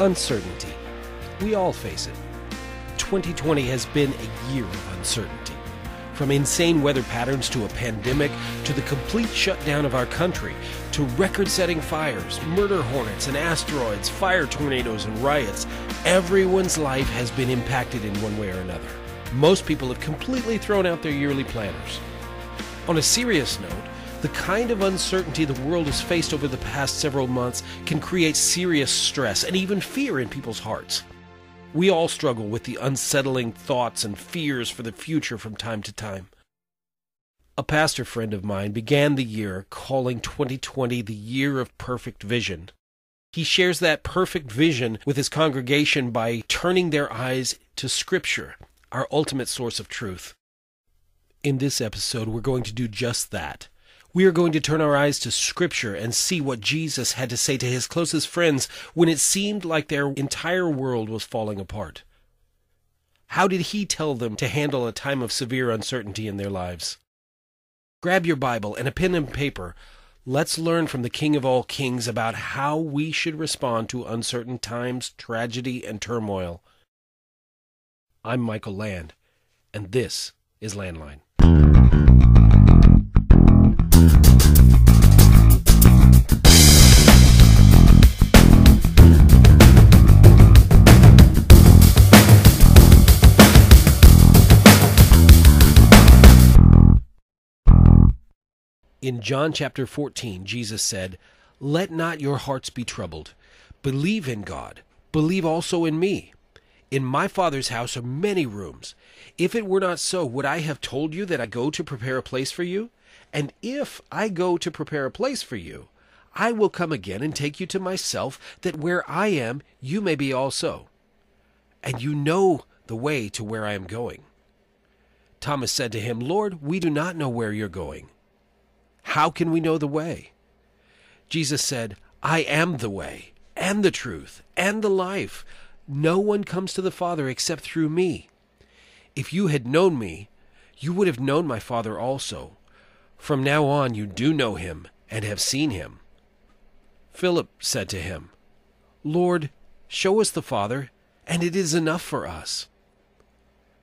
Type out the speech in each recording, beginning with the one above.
Uncertainty. We all face it. 2020 has been a year of uncertainty. From insane weather patterns to a pandemic to the complete shutdown of our country to record setting fires, murder hornets and asteroids, fire tornadoes and riots, everyone's life has been impacted in one way or another. Most people have completely thrown out their yearly planners. On a serious note, the kind of uncertainty the world has faced over the past several months can create serious stress and even fear in people's hearts. We all struggle with the unsettling thoughts and fears for the future from time to time. A pastor friend of mine began the year calling 2020 the year of perfect vision. He shares that perfect vision with his congregation by turning their eyes to Scripture, our ultimate source of truth. In this episode, we're going to do just that. We are going to turn our eyes to Scripture and see what Jesus had to say to his closest friends when it seemed like their entire world was falling apart. How did he tell them to handle a time of severe uncertainty in their lives? Grab your Bible and a pen and paper. Let's learn from the King of all Kings about how we should respond to uncertain times, tragedy, and turmoil. I'm Michael Land, and this is Landline. In John chapter 14, Jesus said, Let not your hearts be troubled. Believe in God. Believe also in me. In my Father's house are many rooms. If it were not so, would I have told you that I go to prepare a place for you? And if I go to prepare a place for you, I will come again and take you to myself, that where I am, you may be also. And you know the way to where I am going. Thomas said to him, Lord, we do not know where you're going. How can we know the way? Jesus said, I am the way, and the truth, and the life. No one comes to the Father except through me. If you had known me, you would have known my Father also. From now on you do know him and have seen him. Philip said to him, Lord, show us the Father, and it is enough for us.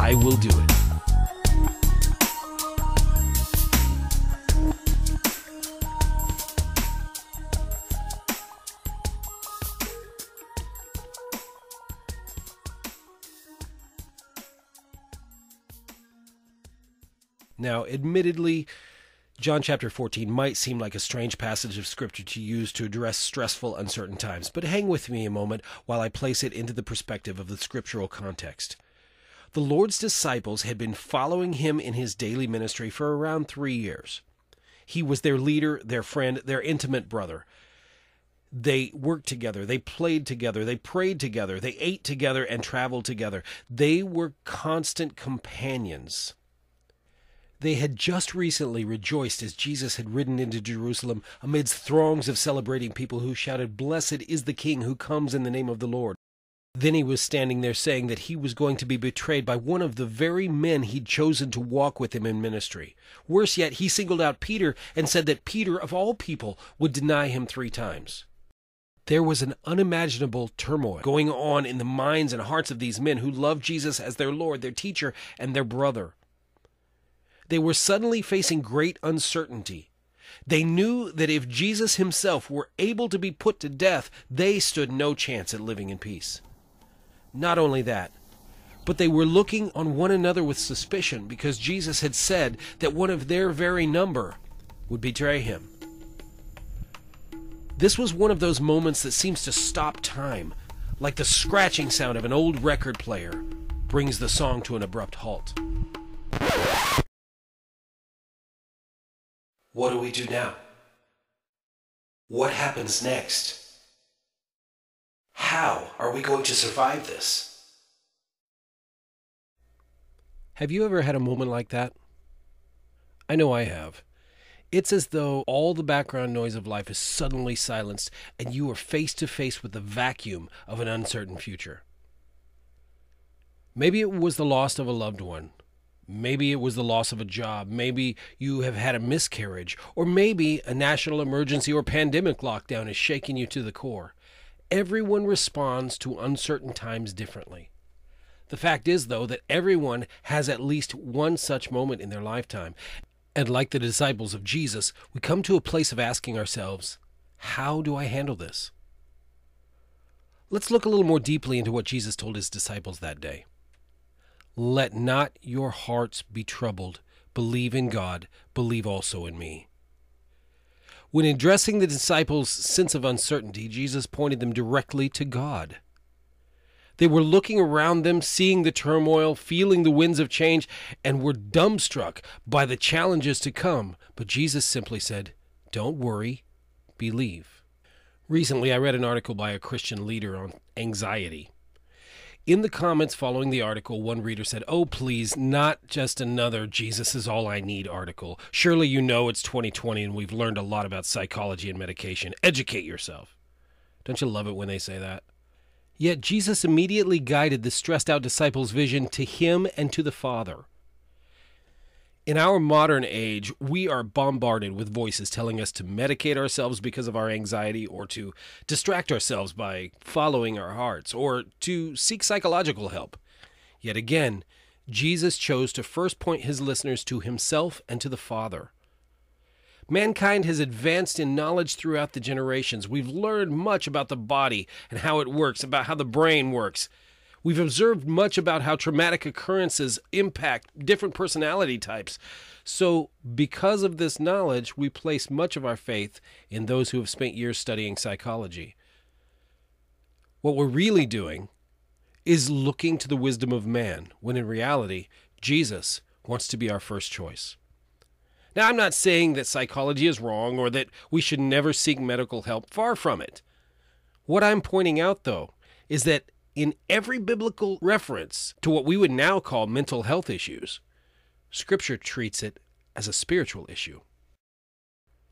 I will do it. Now, admittedly, John chapter 14 might seem like a strange passage of scripture to use to address stressful, uncertain times, but hang with me a moment while I place it into the perspective of the scriptural context. The Lord's disciples had been following him in his daily ministry for around three years. He was their leader, their friend, their intimate brother. They worked together, they played together, they prayed together, they ate together, and traveled together. They were constant companions. They had just recently rejoiced as Jesus had ridden into Jerusalem amidst throngs of celebrating people who shouted, Blessed is the King who comes in the name of the Lord. Then he was standing there saying that he was going to be betrayed by one of the very men he'd chosen to walk with him in ministry. Worse yet, he singled out Peter and said that Peter, of all people, would deny him three times. There was an unimaginable turmoil going on in the minds and hearts of these men who loved Jesus as their Lord, their teacher, and their brother. They were suddenly facing great uncertainty. They knew that if Jesus himself were able to be put to death, they stood no chance at living in peace. Not only that, but they were looking on one another with suspicion because Jesus had said that one of their very number would betray him. This was one of those moments that seems to stop time, like the scratching sound of an old record player brings the song to an abrupt halt. What do we do now? What happens next? How are we going to survive this? Have you ever had a moment like that? I know I have. It's as though all the background noise of life is suddenly silenced and you are face to face with the vacuum of an uncertain future. Maybe it was the loss of a loved one, Maybe it was the loss of a job. Maybe you have had a miscarriage. Or maybe a national emergency or pandemic lockdown is shaking you to the core. Everyone responds to uncertain times differently. The fact is, though, that everyone has at least one such moment in their lifetime. And like the disciples of Jesus, we come to a place of asking ourselves, How do I handle this? Let's look a little more deeply into what Jesus told his disciples that day. Let not your hearts be troubled. Believe in God, believe also in me. When addressing the disciples' sense of uncertainty, Jesus pointed them directly to God. They were looking around them, seeing the turmoil, feeling the winds of change, and were dumbstruck by the challenges to come. But Jesus simply said, Don't worry, believe. Recently, I read an article by a Christian leader on anxiety. In the comments following the article, one reader said, Oh, please, not just another Jesus is all I need article. Surely you know it's 2020 and we've learned a lot about psychology and medication. Educate yourself. Don't you love it when they say that? Yet Jesus immediately guided the stressed out disciples' vision to him and to the Father. In our modern age, we are bombarded with voices telling us to medicate ourselves because of our anxiety, or to distract ourselves by following our hearts, or to seek psychological help. Yet again, Jesus chose to first point his listeners to himself and to the Father. Mankind has advanced in knowledge throughout the generations. We've learned much about the body and how it works, about how the brain works. We've observed much about how traumatic occurrences impact different personality types. So, because of this knowledge, we place much of our faith in those who have spent years studying psychology. What we're really doing is looking to the wisdom of man, when in reality, Jesus wants to be our first choice. Now, I'm not saying that psychology is wrong or that we should never seek medical help. Far from it. What I'm pointing out, though, is that in every biblical reference to what we would now call mental health issues, Scripture treats it as a spiritual issue.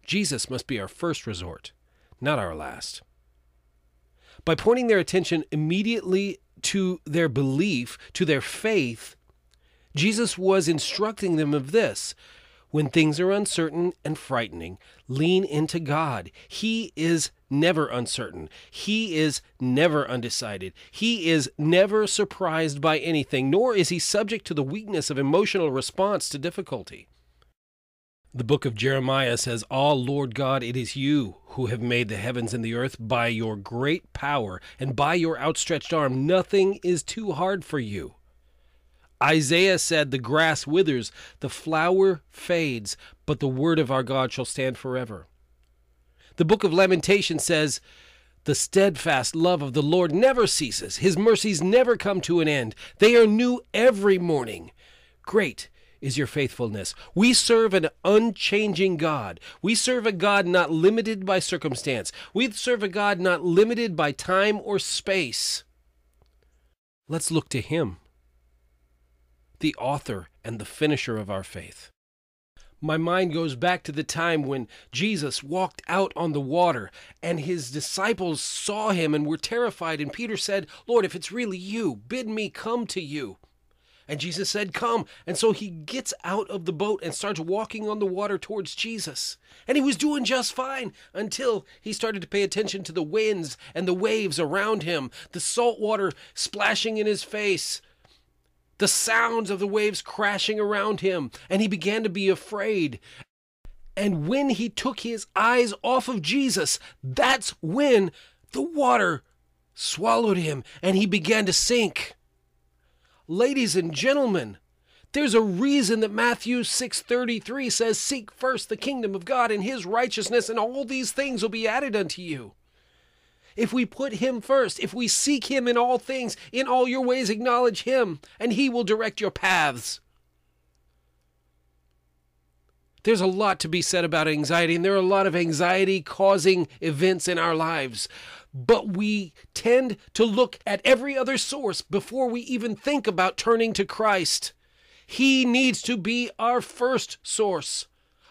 Jesus must be our first resort, not our last. By pointing their attention immediately to their belief, to their faith, Jesus was instructing them of this when things are uncertain and frightening, lean into God. He is never uncertain. He is never undecided. He is never surprised by anything, nor is he subject to the weakness of emotional response to difficulty. The book of Jeremiah says, Ah, Lord God, it is you who have made the heavens and the earth by your great power and by your outstretched arm. Nothing is too hard for you. Isaiah said, The grass withers, the flower fades, but the word of our God shall stand forever. The book of Lamentation says, The steadfast love of the Lord never ceases, his mercies never come to an end. They are new every morning. Great is your faithfulness. We serve an unchanging God. We serve a God not limited by circumstance. We serve a God not limited by time or space. Let's look to him the author and the finisher of our faith. My mind goes back to the time when Jesus walked out on the water and his disciples saw him and were terrified. And Peter said, Lord, if it's really you, bid me come to you. And Jesus said, Come. And so he gets out of the boat and starts walking on the water towards Jesus. And he was doing just fine until he started to pay attention to the winds and the waves around him, the salt water splashing in his face, the sounds of the waves crashing around him, and he began to be afraid. And when he took his eyes off of Jesus, that's when the water swallowed him and he began to sink. Ladies and gentlemen, there's a reason that Matthew 6:33 says seek first the kingdom of God and his righteousness and all these things will be added unto you. If we put him first, if we seek him in all things, in all your ways acknowledge him and he will direct your paths. There's a lot to be said about anxiety, and there are a lot of anxiety causing events in our lives. But we tend to look at every other source before we even think about turning to Christ. He needs to be our first source,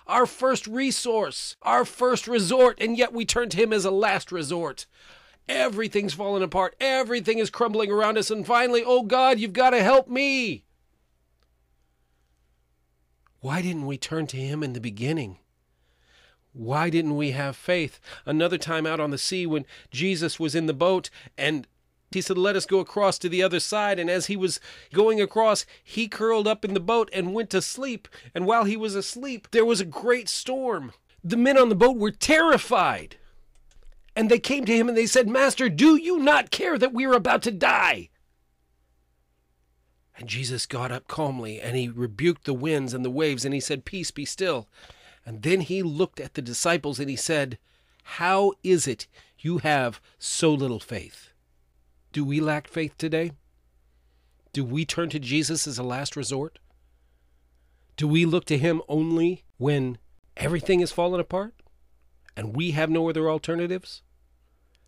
our first resource, our first resort, and yet we turn to Him as a last resort. Everything's fallen apart, everything is crumbling around us, and finally, oh God, you've got to help me. Why didn't we turn to Him in the beginning? Why didn't we have faith? Another time out on the sea when Jesus was in the boat and he said, Let us go across to the other side. And as he was going across, he curled up in the boat and went to sleep. And while he was asleep, there was a great storm. The men on the boat were terrified. And they came to him and they said, Master, do you not care that we are about to die? And Jesus got up calmly, and he rebuked the winds and the waves, and he said, Peace, be still. And then he looked at the disciples and he said, How is it you have so little faith? Do we lack faith today? Do we turn to Jesus as a last resort? Do we look to him only when everything is fallen apart and we have no other alternatives?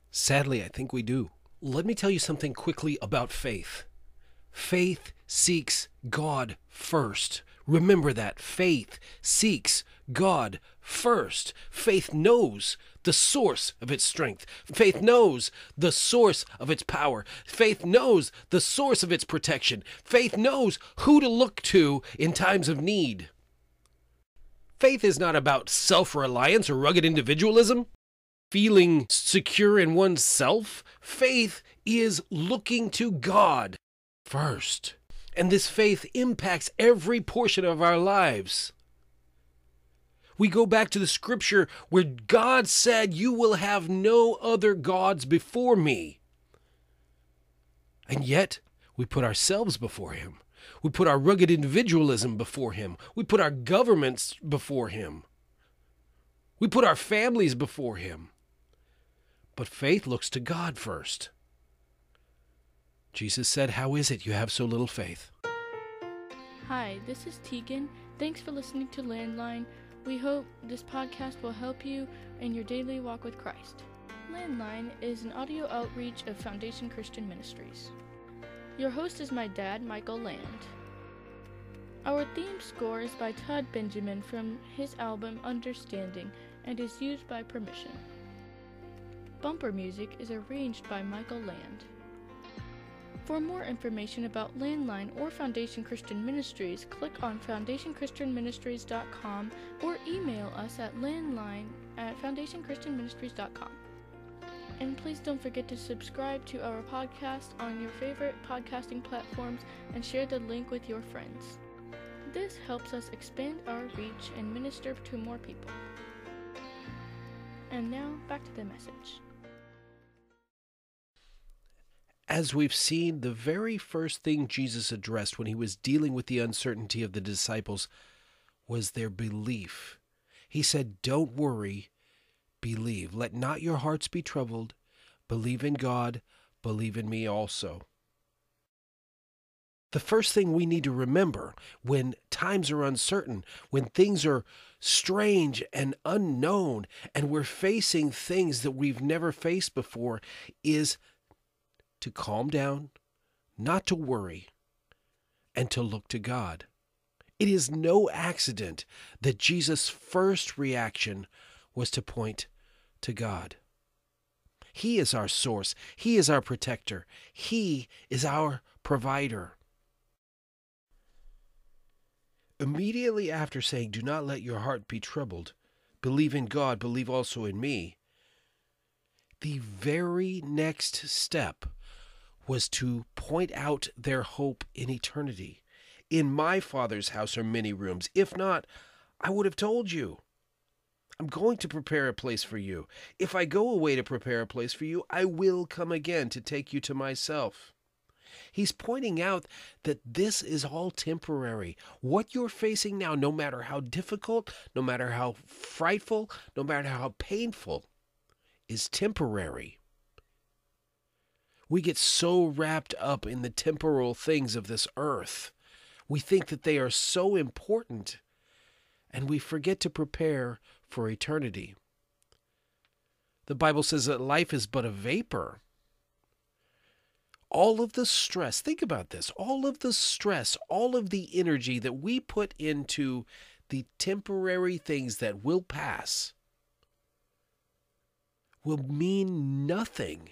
Sadly, I think we do. Let me tell you something quickly about faith. Faith seeks God first. Remember that. Faith seeks God first. Faith knows the source of its strength. Faith knows the source of its power. Faith knows the source of its protection. Faith knows who to look to in times of need. Faith is not about self reliance or rugged individualism, feeling secure in oneself. Faith is looking to God first. And this faith impacts every portion of our lives. We go back to the scripture where God said, You will have no other gods before me. And yet, we put ourselves before Him. We put our rugged individualism before Him. We put our governments before Him. We put our families before Him. But faith looks to God first. Jesus said, How is it you have so little faith? Hi, this is Tegan. Thanks for listening to Landline. We hope this podcast will help you in your daily walk with Christ. Landline is an audio outreach of Foundation Christian Ministries. Your host is my dad, Michael Land. Our theme score is by Todd Benjamin from his album Understanding and is used by permission. Bumper music is arranged by Michael Land. For more information about Landline or Foundation Christian Ministries, click on foundationchristianministries.com or email us at landline at foundationchristianministries.com. And please don't forget to subscribe to our podcast on your favorite podcasting platforms and share the link with your friends. This helps us expand our reach and minister to more people. And now, back to the message. As we've seen, the very first thing Jesus addressed when he was dealing with the uncertainty of the disciples was their belief. He said, Don't worry, believe. Let not your hearts be troubled. Believe in God, believe in me also. The first thing we need to remember when times are uncertain, when things are strange and unknown, and we're facing things that we've never faced before, is to calm down, not to worry, and to look to God. It is no accident that Jesus' first reaction was to point to God. He is our source. He is our protector. He is our provider. Immediately after saying, Do not let your heart be troubled, believe in God, believe also in me, the very next step was to point out their hope in eternity. In my Father's house are many rooms. If not, I would have told you. I'm going to prepare a place for you. If I go away to prepare a place for you, I will come again to take you to myself. He's pointing out that this is all temporary. What you're facing now, no matter how difficult, no matter how frightful, no matter how painful, is temporary. We get so wrapped up in the temporal things of this earth. We think that they are so important, and we forget to prepare for eternity. The Bible says that life is but a vapor. All of the stress, think about this, all of the stress, all of the energy that we put into the temporary things that will pass will mean nothing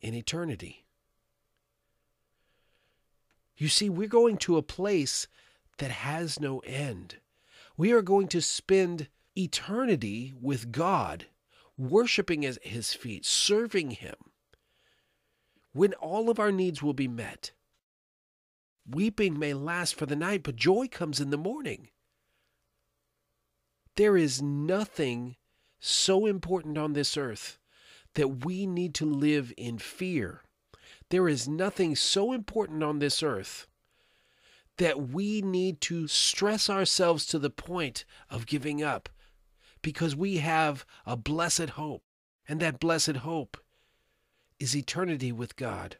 in eternity. You see, we're going to a place that has no end. We are going to spend eternity with God, worshiping at His feet, serving Him, when all of our needs will be met. Weeping may last for the night, but joy comes in the morning. There is nothing so important on this earth that we need to live in fear. There is nothing so important on this earth that we need to stress ourselves to the point of giving up because we have a blessed hope. And that blessed hope is eternity with God.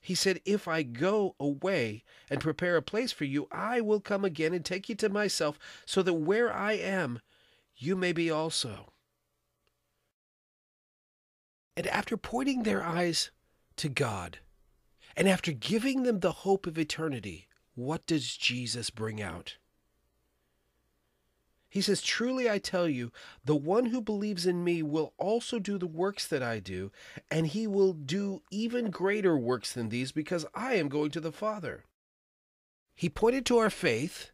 He said, If I go away and prepare a place for you, I will come again and take you to myself, so that where I am, you may be also. And after pointing their eyes to God, and after giving them the hope of eternity, what does Jesus bring out? He says, Truly I tell you, the one who believes in me will also do the works that I do, and he will do even greater works than these, because I am going to the Father. He pointed to our faith,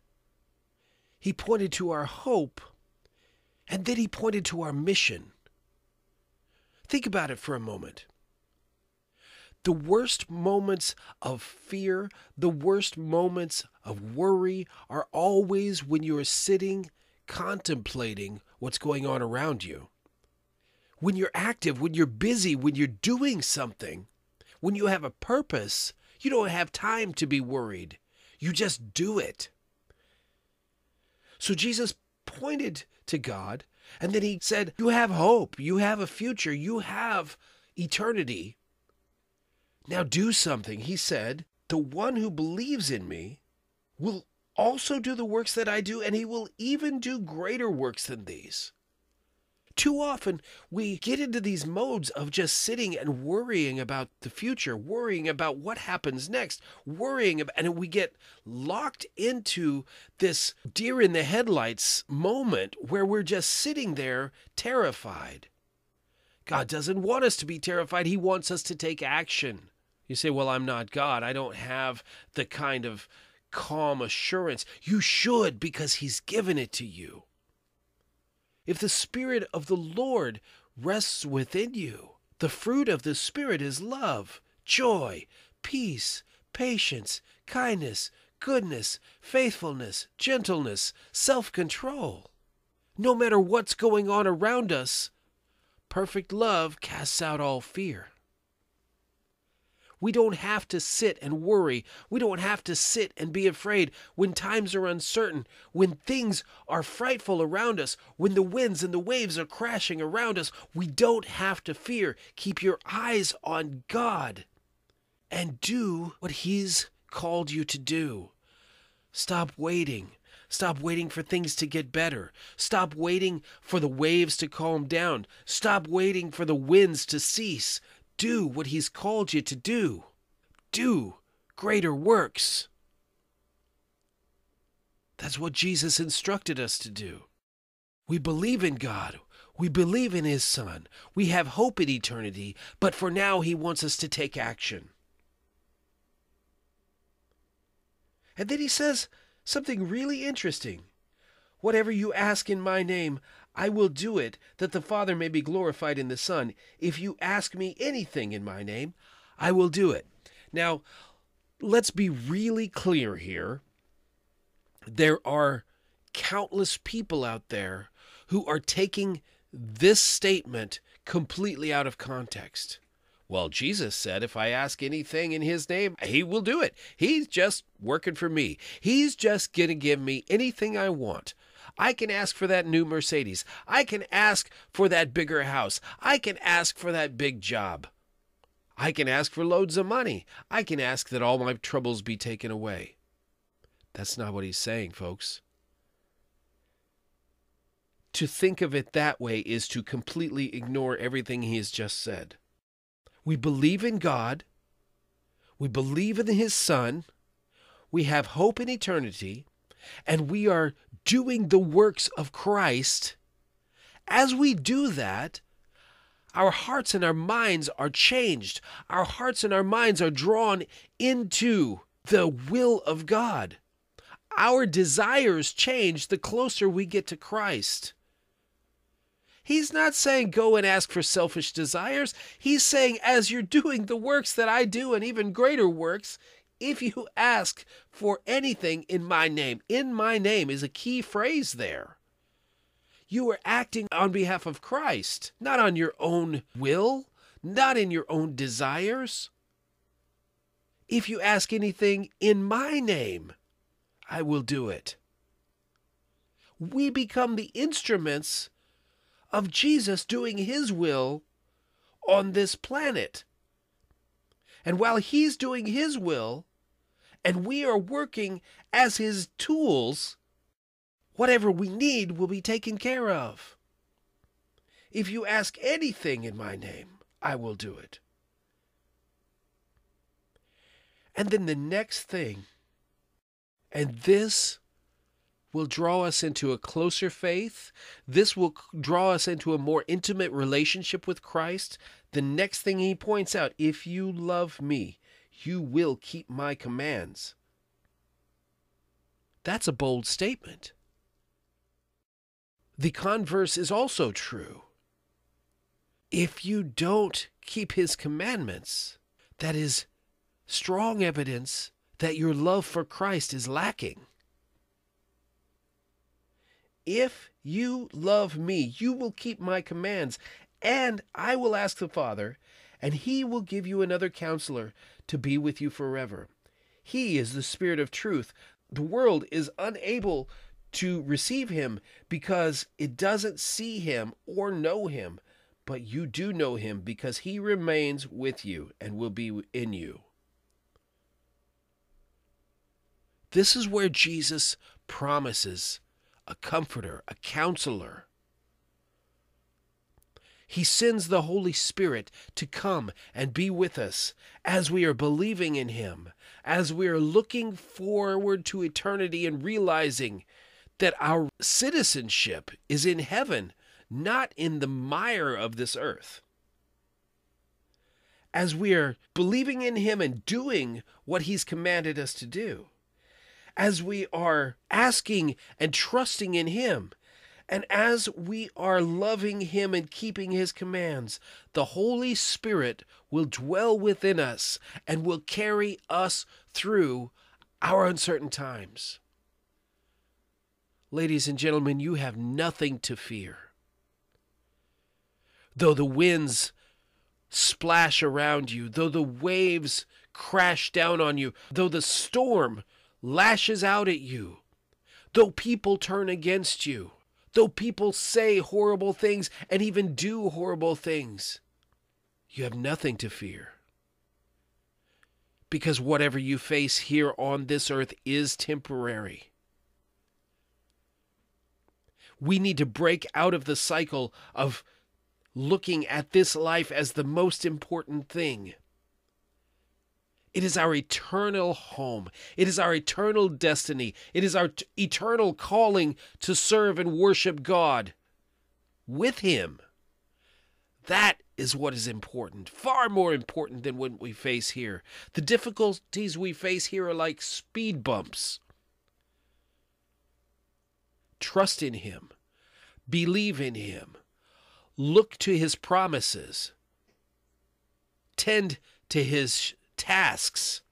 he pointed to our hope, and then he pointed to our mission. Think about it for a moment. The worst moments of fear, the worst moments of worry are always when you are sitting contemplating what's going on around you. When you're active, when you're busy, when you're doing something, when you have a purpose, you don't have time to be worried. You just do it. So Jesus pointed to God and then he said, You have hope. You have a future. You have eternity. Now do something. He said, The one who believes in me will also do the works that I do, and he will even do greater works than these. Too often, we get into these modes of just sitting and worrying about the future, worrying about what happens next, worrying about, and we get locked into this deer in the headlights moment where we're just sitting there terrified. God doesn't want us to be terrified, He wants us to take action. You say, Well, I'm not God. I don't have the kind of calm assurance. You should because He's given it to you if the Spirit of the Lord rests within you. The fruit of the Spirit is love, joy, peace, patience, kindness, goodness, faithfulness, gentleness, self control. No matter what's going on around us, perfect love casts out all fear. We don't have to sit and worry. We don't have to sit and be afraid when times are uncertain, when things are frightful around us, when the winds and the waves are crashing around us. We don't have to fear. Keep your eyes on God and do what He's called you to do. Stop waiting. Stop waiting for things to get better. Stop waiting for the waves to calm down. Stop waiting for the winds to cease do what He's called you to do. Do greater works. That's what Jesus instructed us to do. We believe in God. We believe in His Son. We have hope in eternity, but for now He wants us to take action. And then He says something really interesting. Whatever you ask in my name, I will do it, that the Father may be glorified in the Son. If you ask me anything in my name, I will do it. Now, let's be really clear here. There are countless people out there who are taking this statement completely out of context. Well, Jesus said, if I ask anything in his name, he will do it. He's just working for me. He's just going to give me anything I want. I can ask for that new Mercedes. I can ask for that bigger house. I can ask for that big job. I can ask for loads of money. I can ask that all my troubles be taken away. That's not what he's saying, folks. To think of it that way is to completely ignore everything he has just said. We believe in God. We believe in his Son. We have hope in eternity. And we are doing the works of Christ. As we do that, our hearts and our minds are changed. Our hearts and our minds are drawn into the will of God. Our desires change the closer we get to Christ. He's not saying go and ask for selfish desires. He's saying, as you're doing the works that I do and even greater works, if you ask for anything in my name, in my name is a key phrase there. You are acting on behalf of Christ, not on your own will, not in your own desires. If you ask anything in my name, I will do it. We become the instruments of Jesus doing his will on this planet. And while he's doing his will, and we are working as his tools, whatever we need will be taken care of. If you ask anything in my name, I will do it. And then the next thing, and this will draw us into a closer faith. This will draw us into a more intimate relationship with Christ. The next thing he points out if you love me, you will keep my commands. That's a bold statement. The converse is also true. If you don't keep his commandments, that is strong evidence that your love for Christ is lacking. If you love me, you will keep my commands, and I will ask the Father, and he will give you another counselor to be with you forever. He is the Spirit of truth. The world is unable to receive him because it doesn't see him or know him, but you do know him because he remains with you and will be in you. This is where Jesus promises a comforter, a counselor. He sends the Holy Spirit to come and be with us as we are believing in Him, as we are looking forward to eternity and realizing that our citizenship is in heaven, not in the mire of this earth. As we are believing in Him and doing what He's commanded us to do as we are asking and trusting in Him, and as we are loving Him and keeping His commands, the Holy Spirit will dwell within us and will carry us through our uncertain times. Ladies and gentlemen, you have nothing to fear. Though the winds splash around you, though the waves crash down on you, though the storm lashes out at you, though people turn against you, though people say horrible things and even do horrible things, you have nothing to fear. Because whatever you face here on this earth is temporary. We need to break out of the cycle of looking at this life as the most important thing it is our eternal home. It is our eternal destiny. It is our t- eternal calling to serve and worship God with Him. That is what is important, far more important than what we face here. The difficulties we face here are like speed bumps. Trust in Him, believe in Him, look to His promises, tend to His tasks,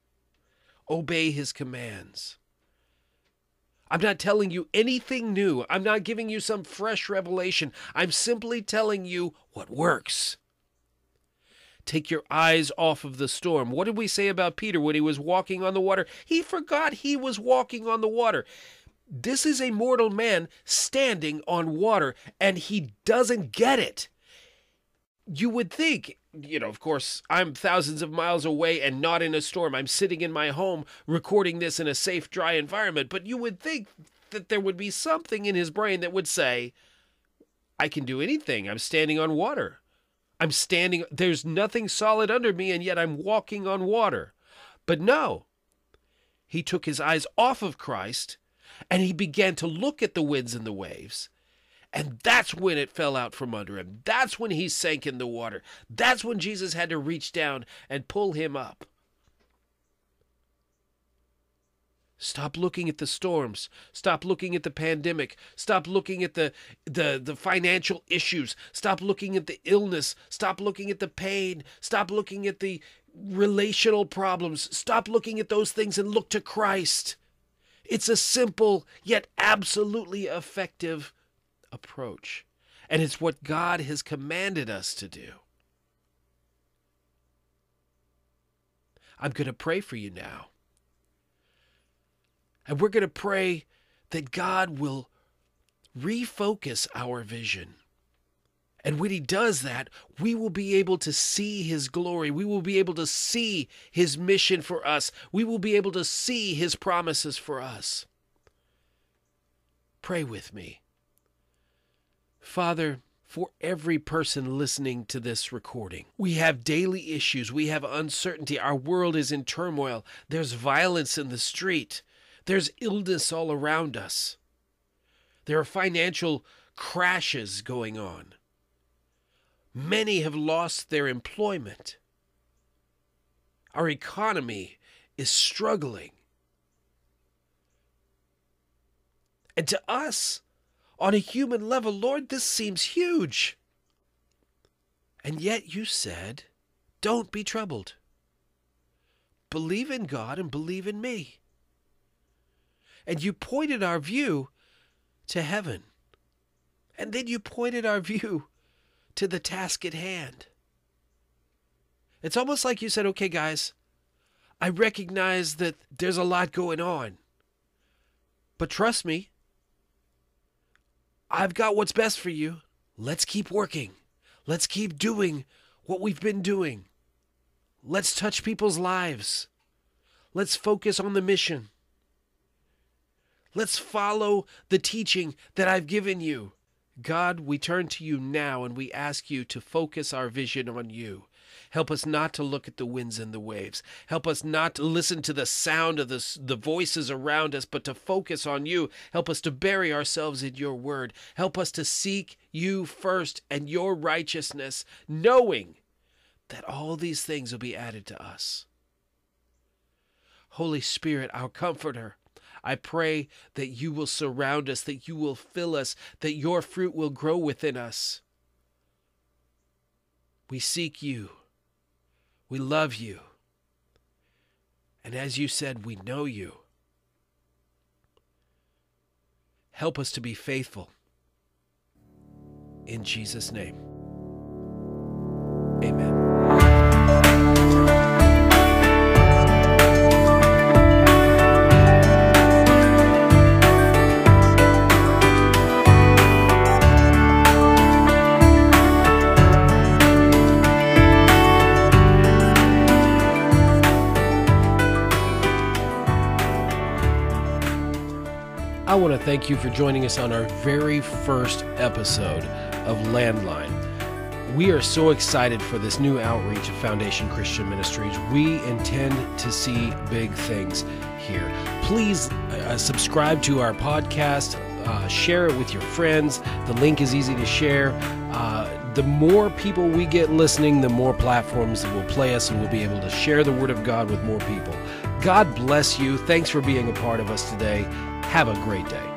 obey his commands. I'm not telling you anything new. I'm not giving you some fresh revelation. I'm simply telling you what works. Take your eyes off of the storm. What did we say about Peter when he was walking on the water? He forgot he was walking on the water. This is a mortal man standing on water, and he doesn't get it. You would think you know, of course, I'm thousands of miles away and not in a storm. I'm sitting in my home recording this in a safe, dry environment. But you would think that there would be something in his brain that would say, I can do anything. I'm standing on water. I'm standing, there's nothing solid under me, and yet I'm walking on water. But no, he took his eyes off of Christ and he began to look at the winds and the waves and that's when it fell out from under him. That's when he sank in the water. That's when Jesus had to reach down and pull him up. Stop looking at the storms. Stop looking at the pandemic. Stop looking at the, the, the financial issues. Stop looking at the illness. Stop looking at the pain. Stop looking at the relational problems. Stop looking at those things and look to Christ. It's a simple yet absolutely effective approach. And it's what God has commanded us to do. I'm going to pray for you now. And we're going to pray that God will refocus our vision. And when He does that, we will be able to see His glory. We will be able to see His mission for us. We will be able to see His promises for us. Pray with me. Father, for every person listening to this recording. We have daily issues. We have uncertainty. Our world is in turmoil. There's violence in the street. There's illness all around us. There are financial crashes going on. Many have lost their employment. Our economy is struggling. And to us, on a human level, Lord, this seems huge. And yet you said, Don't be troubled. Believe in God and believe in me. And you pointed our view to heaven. And then you pointed our view to the task at hand. It's almost like you said, okay, guys, I recognize that there's a lot going on. But trust me, I've got what's best for you. Let's keep working. Let's keep doing what we've been doing. Let's touch people's lives. Let's focus on the mission. Let's follow the teaching that I've given you. God, we turn to you now and we ask you to focus our vision on you. Help us not to look at the winds and the waves. Help us not to listen to the sound of the, the voices around us, but to focus on you. Help us to bury ourselves in your word. Help us to seek you first and your righteousness, knowing that all these things will be added to us. Holy Spirit, our comforter, I pray that you will surround us, that you will fill us, that your fruit will grow within us. We seek you. We love you. And as you said, we know you. Help us to be faithful. In Jesus' name, thank you for joining us on our very first episode of Landline. We are so excited for this new outreach of Foundation Christian Ministries. We intend to see big things here. Please uh, subscribe to our podcast, uh, share it with your friends. The link is easy to share. Uh, the more people we get listening, the more platforms that will play us, and we'll be able to share the Word of God with more people. God bless you. Thanks for being a part of us today. Have a great day.